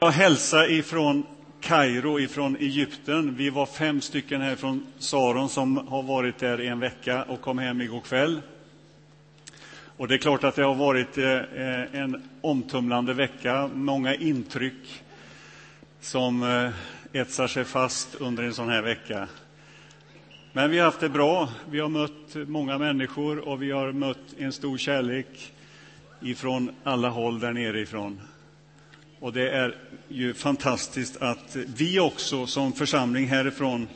Jag hälsa ifrån Kairo, ifrån Egypten. Vi var fem stycken här från Saron som har varit där i en vecka och kom hem igår kväll. Och det är klart att det har varit eh, en omtumlande vecka, många intryck som eh, etsar sig fast under en sån här vecka. Men vi har haft det bra. Vi har mött många människor och vi har mött en stor kärlek ifrån alla håll där nere ifrån. Och det är ju fantastiskt att vi också som församling härifrån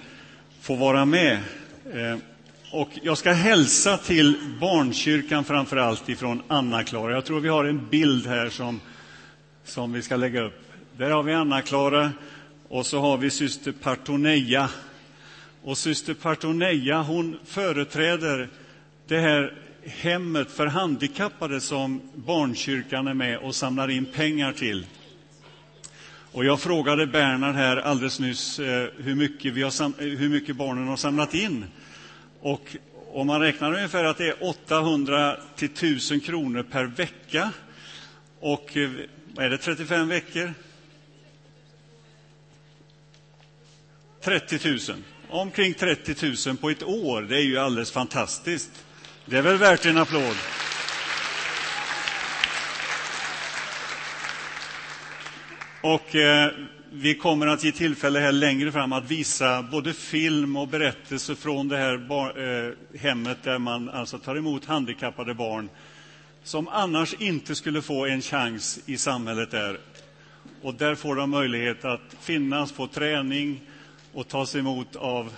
får vara med. Eh, och jag ska hälsa till barnkyrkan framför allt ifrån Anna-Klara. Jag tror vi har en bild här som, som vi ska lägga upp. Där har vi Anna-Klara och så har vi syster Partoneja. Och syster Partoneja hon företräder det här hemmet för handikappade som barnkyrkan är med och samlar in pengar till. Och jag frågade Bernhard här alldeles nyss eh, hur, mycket vi har eh, hur mycket barnen har samlat in. Och om man räknar ungefär att det är 800 till 1000 kronor per vecka. Och eh, är det 35 veckor? 30 000. Omkring 30 000 på ett år. Det är ju alldeles fantastiskt. Det är väl värt en applåd. Och eh, vi kommer att ge tillfälle här längre fram att visa både film och berättelser från det här bar, eh, hemmet där man alltså tar emot handikappade barn som annars inte skulle få en chans i samhället där. Och där får de möjlighet att finnas, få träning och tas emot av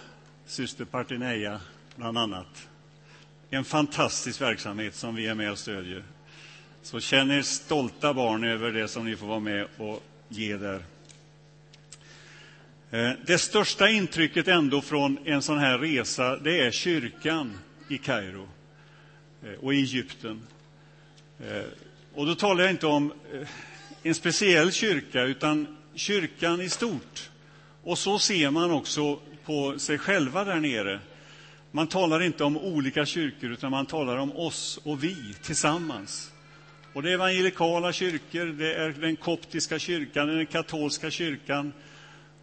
syster Partineja, bland annat. En fantastisk verksamhet som vi är med och stödjer. Så känn er stolta barn över det som ni får vara med och ge där. Eh, det största intrycket ändå från en sån här resa, det är kyrkan i Kairo eh, och i Egypten. Eh, och då talar jag inte om en speciell kyrka, utan kyrkan i stort. Och så ser man också på sig själva där nere. Man talar inte om olika kyrkor, utan man talar om oss och vi tillsammans. Och det är evangelikala kyrkor, det är den koptiska kyrkan, den katolska kyrkan,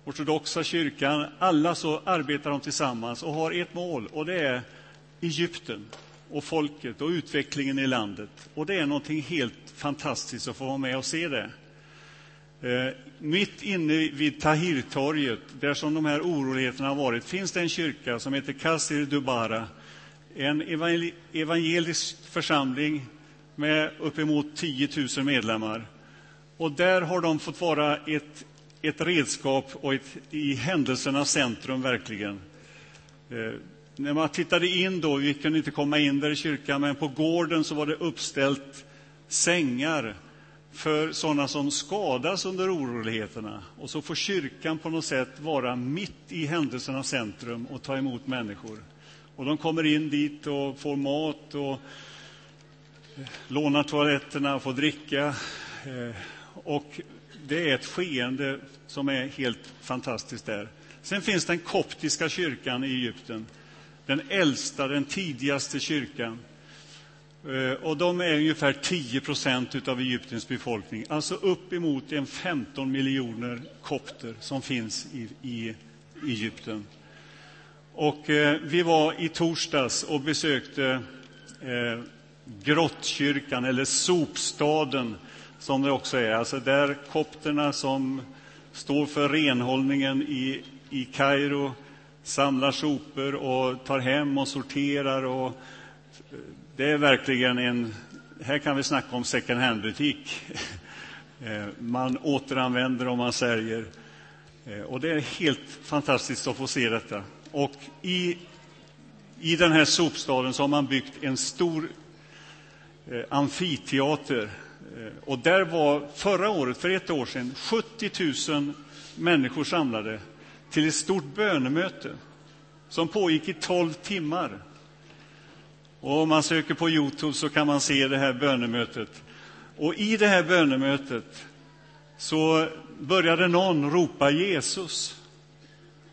ortodoxa kyrkan. Alla så arbetar de tillsammans och har ett mål, och det är Egypten och folket och utvecklingen i landet. Och det är någonting helt fantastiskt att få vara med och se det. Eh, mitt inne vid Tahirtorget, där som de här oroligheterna har varit, finns det en kyrka som heter Kasir Dubara. En evangelisk församling med uppemot 10 000 medlemmar. Och där har de fått vara ett, ett redskap och ett, i händelsernas centrum, verkligen. Eh, när man tittade in då, vi kunde inte komma in där i kyrkan, men på gården så var det uppställt sängar för sådana som skadas under oroligheterna. Och så får kyrkan på något sätt vara mitt i händelsernas centrum och ta emot människor. Och de kommer in dit och får mat och låna toaletterna, få dricka. Eh, och det är ett skeende som är helt fantastiskt där. Sen finns den koptiska kyrkan i Egypten. Den äldsta, den tidigaste kyrkan. Eh, och de är ungefär 10 procent av Egyptens befolkning. Alltså uppemot en 15 miljoner kopter som finns i, i Egypten. Och eh, vi var i torsdags och besökte eh, grottkyrkan, eller sopstaden, som det också är. Alltså där kopterna som står för renhållningen i, i Kairo samlar sopor och tar hem och sorterar. Och det är verkligen en... Här kan vi snacka om second hand-butik. Eh, man återanvänder och man säljer. Eh, och det är helt fantastiskt att få se detta. Och i, i den här sopstaden så har man byggt en stor Eh, amfiteater. Eh, och där var förra året, för ett år sedan, 70 000 människor samlade till ett stort bönemöte som pågick i 12 timmar. Och om man söker på Youtube så kan man se det här bönemötet. Och i det här bönemötet så började någon ropa Jesus.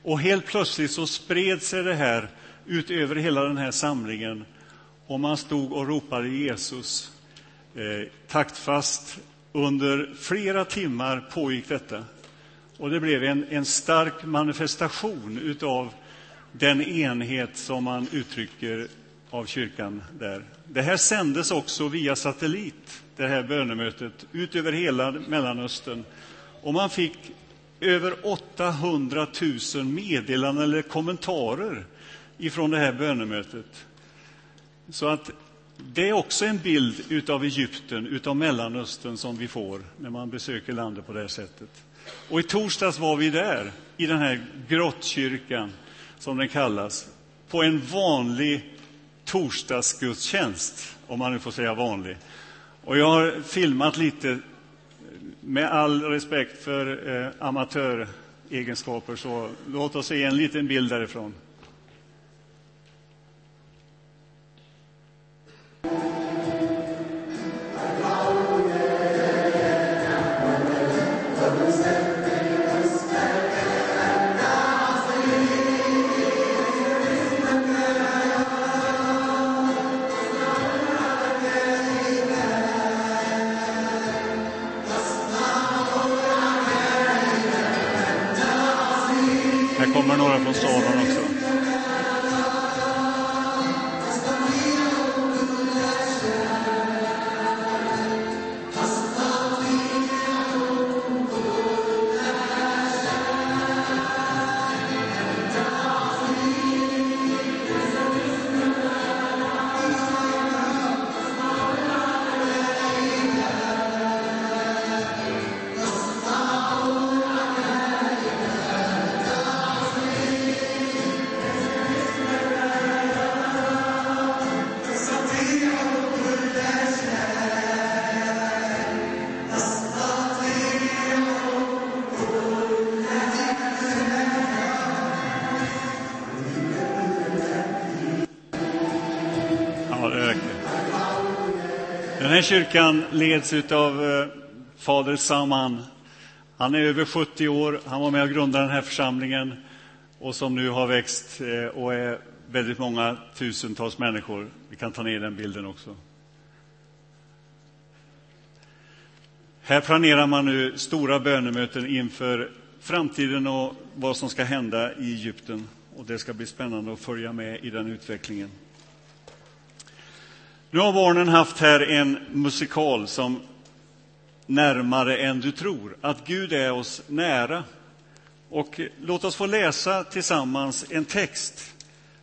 Och helt plötsligt så spred sig det här ut över hela den här samlingen och man stod och ropade Jesus eh, taktfast Under flera timmar pågick detta. Och det blev en, en stark manifestation av den enhet som man uttrycker av kyrkan där. Det här sändes också via satellit, det här bönemötet, ut över hela Mellanöstern. Och man fick över 800 000 meddelanden eller kommentarer ifrån det här bönemötet. Så att det är också en bild av Egypten, av Mellanöstern, som vi får när man besöker landet på det här sättet. Och i torsdags var vi där, i den här grottkyrkan, som den kallas, på en vanlig torsdagsgudstjänst, om man nu får säga vanlig. Och jag har filmat lite, med all respekt för eh, amatöregenskaper, så låt oss se en liten bild därifrån. Den här kyrkan leds av eh, fader Saman. Han är över 70 år, han var med och grundade den här församlingen och som nu har växt eh, och är väldigt många tusentals människor. Vi kan ta ner den bilden också. Här planerar man nu stora bönemöten inför framtiden och vad som ska hända i Egypten. Och Det ska bli spännande att följa med i den utvecklingen. Nu har barnen haft här en musikal som Närmare än du tror, att Gud är oss nära. Och låt oss få läsa tillsammans en text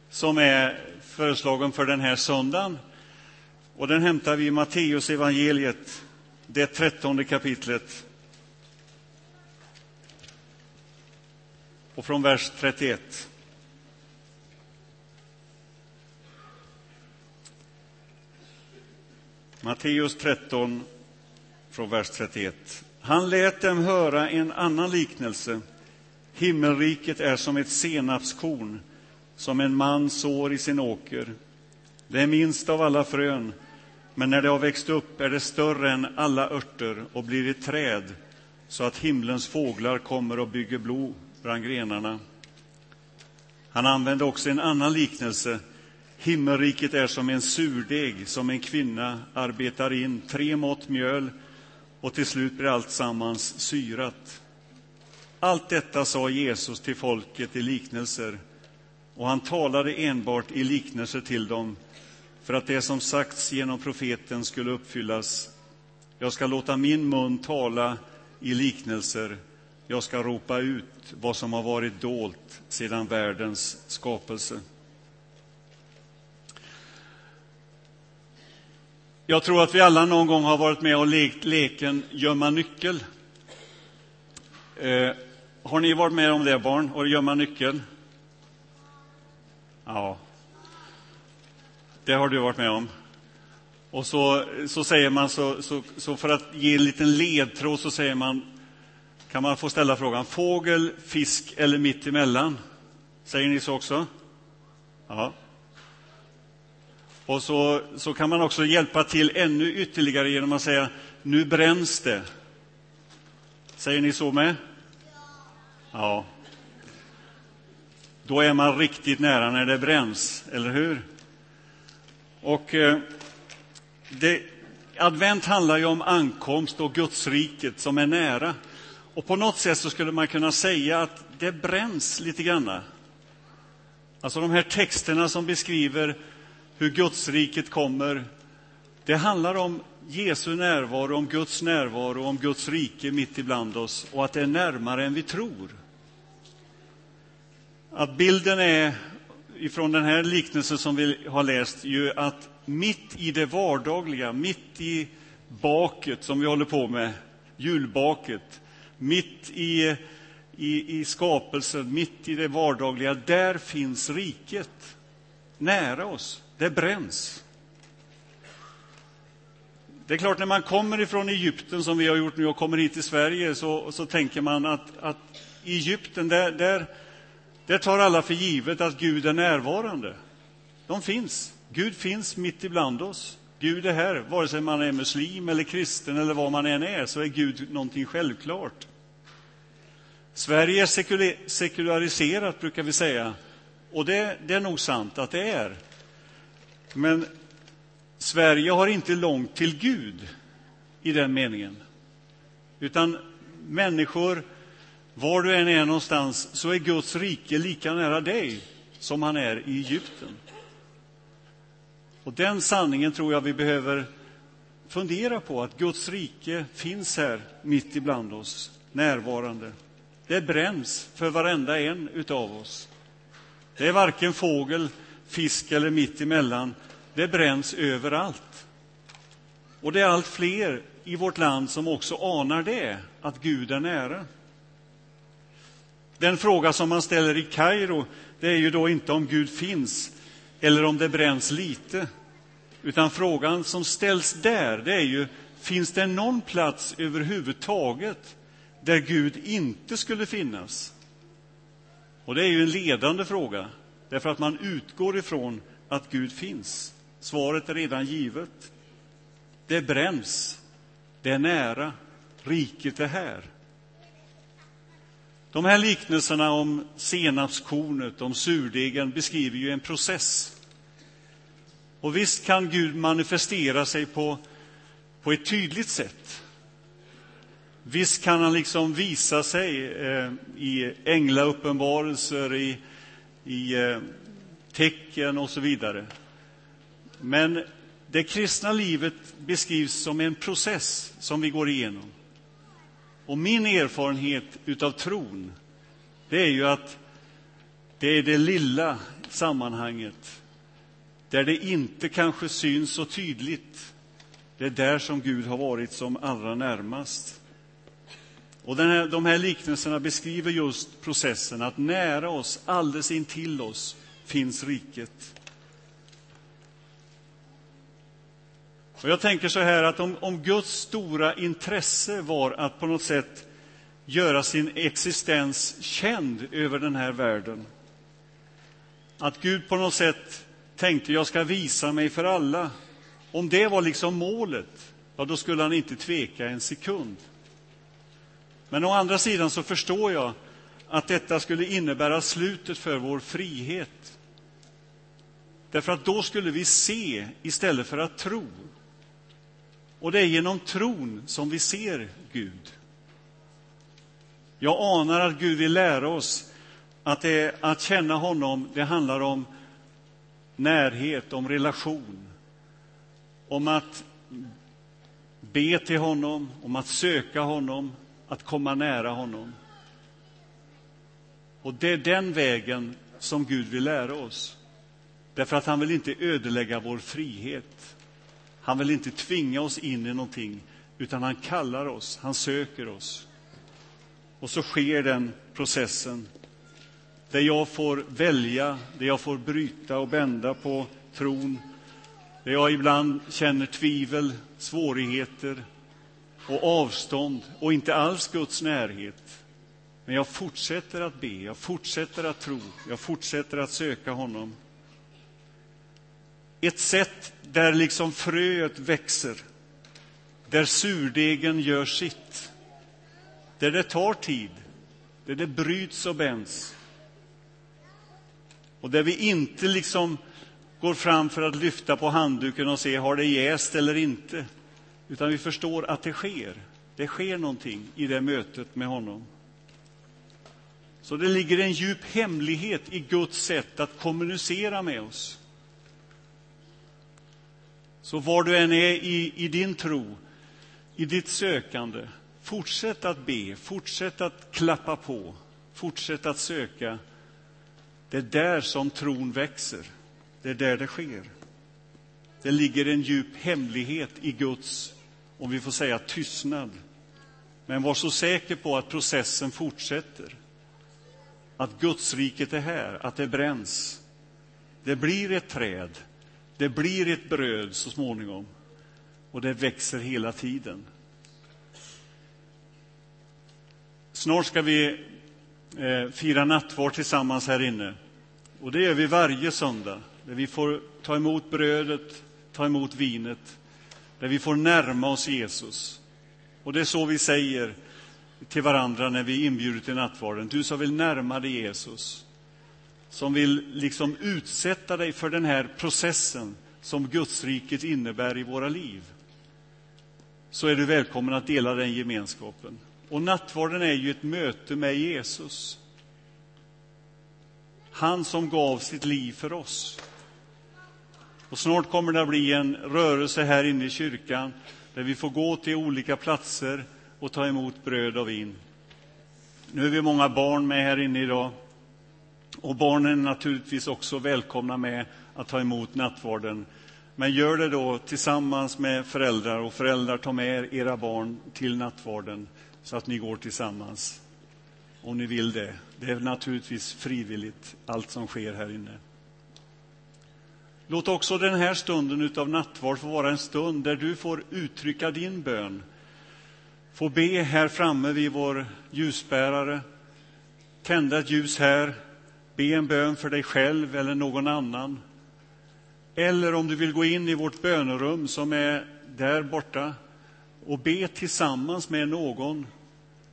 som är föreslagen för den här söndagen. Och den hämtar vi i Matteus evangeliet, det trettonde kapitlet. Och från vers 31. Matteus 13, från vers 31. Han lät dem höra en annan liknelse. Himmelriket är som ett senapskorn som en man sår i sin åker. Det är minst av alla frön, men när det har växt upp är det större än alla örter och blir ett träd så att himlens fåglar kommer och bygger blod bland grenarna. Han använde också en annan liknelse Himmelriket är som en surdeg som en kvinna arbetar in tre mått mjöl och till slut blir allt sammans syrat. Allt detta sa Jesus till folket i liknelser och han talade enbart i liknelser till dem för att det som sagts genom profeten skulle uppfyllas. Jag ska låta min mun tala i liknelser. Jag ska ropa ut vad som har varit dolt sedan världens skapelse. Jag tror att vi alla någon gång har varit med och lekt leken gömma nyckel. Eh, har ni varit med om det, barn, och gömma nyckel? Ja, det har du varit med om. Och så, så säger man, så, så, så för att ge en liten ledtråd, så säger man, kan man få ställa frågan, fågel, fisk eller mitt emellan? Säger ni så också? Ja. Och så, så kan man också hjälpa till ännu ytterligare genom att säga nu bränns det. Säger ni så med? Ja. Då är man riktigt nära när det bränns, eller hur? Och eh, det, advent handlar ju om ankomst och Gudsriket som är nära. Och på något sätt så skulle man kunna säga att det bränns lite grann. Alltså de här texterna som beskriver hur Gudsriket kommer, det handlar om Jesu närvaro, om Guds närvaro, om Guds rike mitt ibland oss och att det är närmare än vi tror. Att bilden är, ifrån den här liknelsen som vi har läst, ju att mitt i det vardagliga, mitt i baket som vi håller på med, julbaket, mitt i, i, i skapelsen, mitt i det vardagliga, där finns riket nära oss. Det bränns. Det är klart, när man kommer ifrån Egypten, som vi har gjort nu, och kommer hit till Sverige, så, så tänker man att, att i Egypten, där, där, där tar alla för givet att Gud är närvarande. De finns. Gud finns mitt ibland oss. Gud är här. Vare sig man är muslim eller kristen eller vad man än är, så är Gud någonting självklart. Sverige är sekulariserat, brukar vi säga. Och det, det är nog sant att det är. Men Sverige har inte långt till Gud i den meningen. Utan människor, var du än är någonstans, så är Guds rike lika nära dig som han är i Egypten. Och den sanningen tror jag vi behöver fundera på, att Guds rike finns här mitt ibland oss, närvarande. Det bränns för varenda en utav oss. Det är varken fågel, fisk eller mitt emellan. Det bränns överallt. Och det är allt fler i vårt land som också anar det, att Gud är nära. Den fråga som man ställer i Kairo, det är ju då inte om Gud finns eller om det bränns lite. Utan frågan som ställs där, det är ju, finns det någon plats överhuvudtaget där Gud inte skulle finnas? Och det är ju en ledande fråga, därför att man utgår ifrån att Gud finns. Svaret är redan givet. Det bränns. Det är nära. Riket är här. De här liknelserna om senapskornet, om surdegen, beskriver ju en process. Och visst kan Gud manifestera sig på, på ett tydligt sätt. Visst kan han liksom visa sig eh, i änglauppenbarelser, i, i eh, tecken och så vidare. Men det kristna livet beskrivs som en process som vi går igenom. Och min erfarenhet av tron, det är ju att det är det lilla sammanhanget, där det inte kanske syns så tydligt. Det är där som Gud har varit som allra närmast. Och den här, de här liknelserna beskriver just processen att nära oss, alldeles intill oss, finns riket. Och jag tänker så här att om, om Guds stora intresse var att på något sätt göra sin existens känd över den här världen, att Gud på något sätt tänkte jag ska visa mig för alla, om det var liksom målet, ja, då skulle han inte tveka en sekund. Men å andra sidan så förstår jag att detta skulle innebära slutet för vår frihet. Därför att då skulle vi se istället för att tro. Och det är genom tron som vi ser Gud. Jag anar att Gud vill lära oss att, det, att känna honom, det handlar om närhet, om relation, om att be till honom, om att söka honom, att komma nära honom. Och det är den vägen som Gud vill lära oss. Därför att han vill inte ödelägga vår frihet. Han vill inte tvinga oss in i någonting, utan han kallar oss, han söker oss. Och så sker den processen där jag får välja, där jag får bryta och bända på tron, där jag ibland känner tvivel, svårigheter och avstånd och inte alls Guds närhet. Men jag fortsätter att be, jag fortsätter att tro, jag fortsätter att söka honom. Ett sätt där liksom fröet växer, där surdegen gör sitt, där det tar tid, där det bryts och bänds och där vi inte liksom går fram för att lyfta på handduken och se har det jäst eller inte, utan vi förstår att det sker. Det sker någonting i det mötet med honom. Så det ligger en djup hemlighet i Guds sätt att kommunicera med oss. Så var du än är i, i din tro, i ditt sökande, fortsätt att be, fortsätt att klappa på, fortsätt att söka. Det är där som tron växer. Det är där det sker. Det ligger en djup hemlighet i Guds, om vi får säga tystnad. Men var så säker på att processen fortsätter. Att Gudsriket är här, att det bränns. Det blir ett träd, det blir ett bröd så småningom. Och det växer hela tiden. Snart ska vi eh, fira nattvard tillsammans här inne. Och det gör vi varje söndag, där vi får ta emot brödet, ta emot vinet, där vi får närma oss Jesus. Och det är så vi säger till varandra när vi inbjuder till nattvarden. Du som vill närma dig Jesus, som vill liksom utsätta dig för den här processen som Gudsriket innebär i våra liv, så är du välkommen att dela den gemenskapen. Och nattvarden är ju ett möte med Jesus. Han som gav sitt liv för oss. Och snart kommer det att bli en rörelse här inne i kyrkan där vi får gå till olika platser och ta emot bröd och vin. Nu är vi många barn med här inne idag. Och barnen är naturligtvis också välkomna med att ta emot nattvarden. Men gör det då tillsammans med föräldrar och föräldrar tar med era barn till nattvarden så att ni går tillsammans. Om ni vill det. Det är naturligtvis frivilligt, allt som sker här inne. Låt också den här stunden av nattvard få vara en stund där du får uttrycka din bön. Få be här framme vid vår ljusbärare. Tända ett ljus här. Be en bön för dig själv eller någon annan. Eller om du vill gå in i vårt bönerum som är där borta och be tillsammans med någon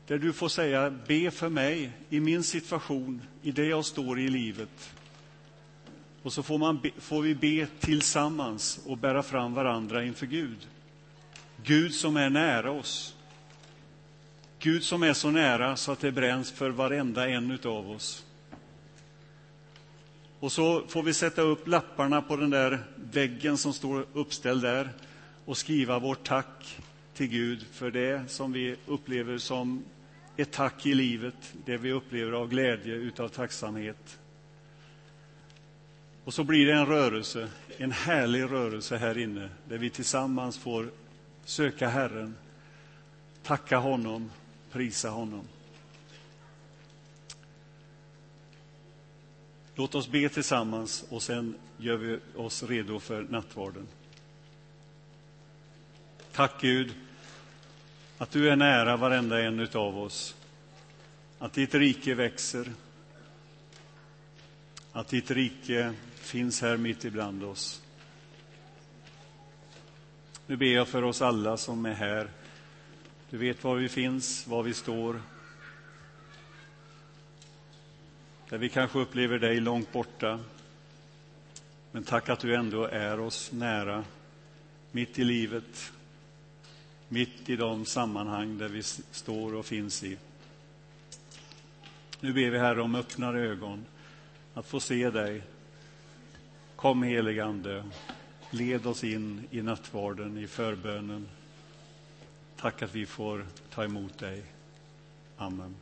där du får säga be för mig i min situation, i det jag står i livet. Och så får, man be, får vi be tillsammans och bära fram varandra inför Gud. Gud som är nära oss. Gud som är så nära så att det bränns för varenda en av oss. Och så får vi sätta upp lapparna på den där väggen som står uppställd där och skriva vårt tack till Gud för det som vi upplever som ett tack i livet, det vi upplever av glädje, utav tacksamhet. Och så blir det en rörelse, en härlig rörelse här inne, där vi tillsammans får söka Herren, tacka honom, prisa honom. Låt oss be tillsammans och sen gör vi oss redo för nattvarden. Tack Gud att du är nära varenda en av oss. Att ditt rike växer. Att ditt rike finns här mitt ibland oss. Nu ber jag för oss alla som är här. Du vet var vi finns, var vi står. Där vi kanske upplever dig långt borta. Men tack att du ändå är oss nära, mitt i livet, mitt i de sammanhang där vi står och finns i. Nu ber vi, Herre, om öppnare ögon, att få se dig. Kom, heligande, led oss in i nattvarden, i förbönen. Tack att vi får ta emot dig. Amen.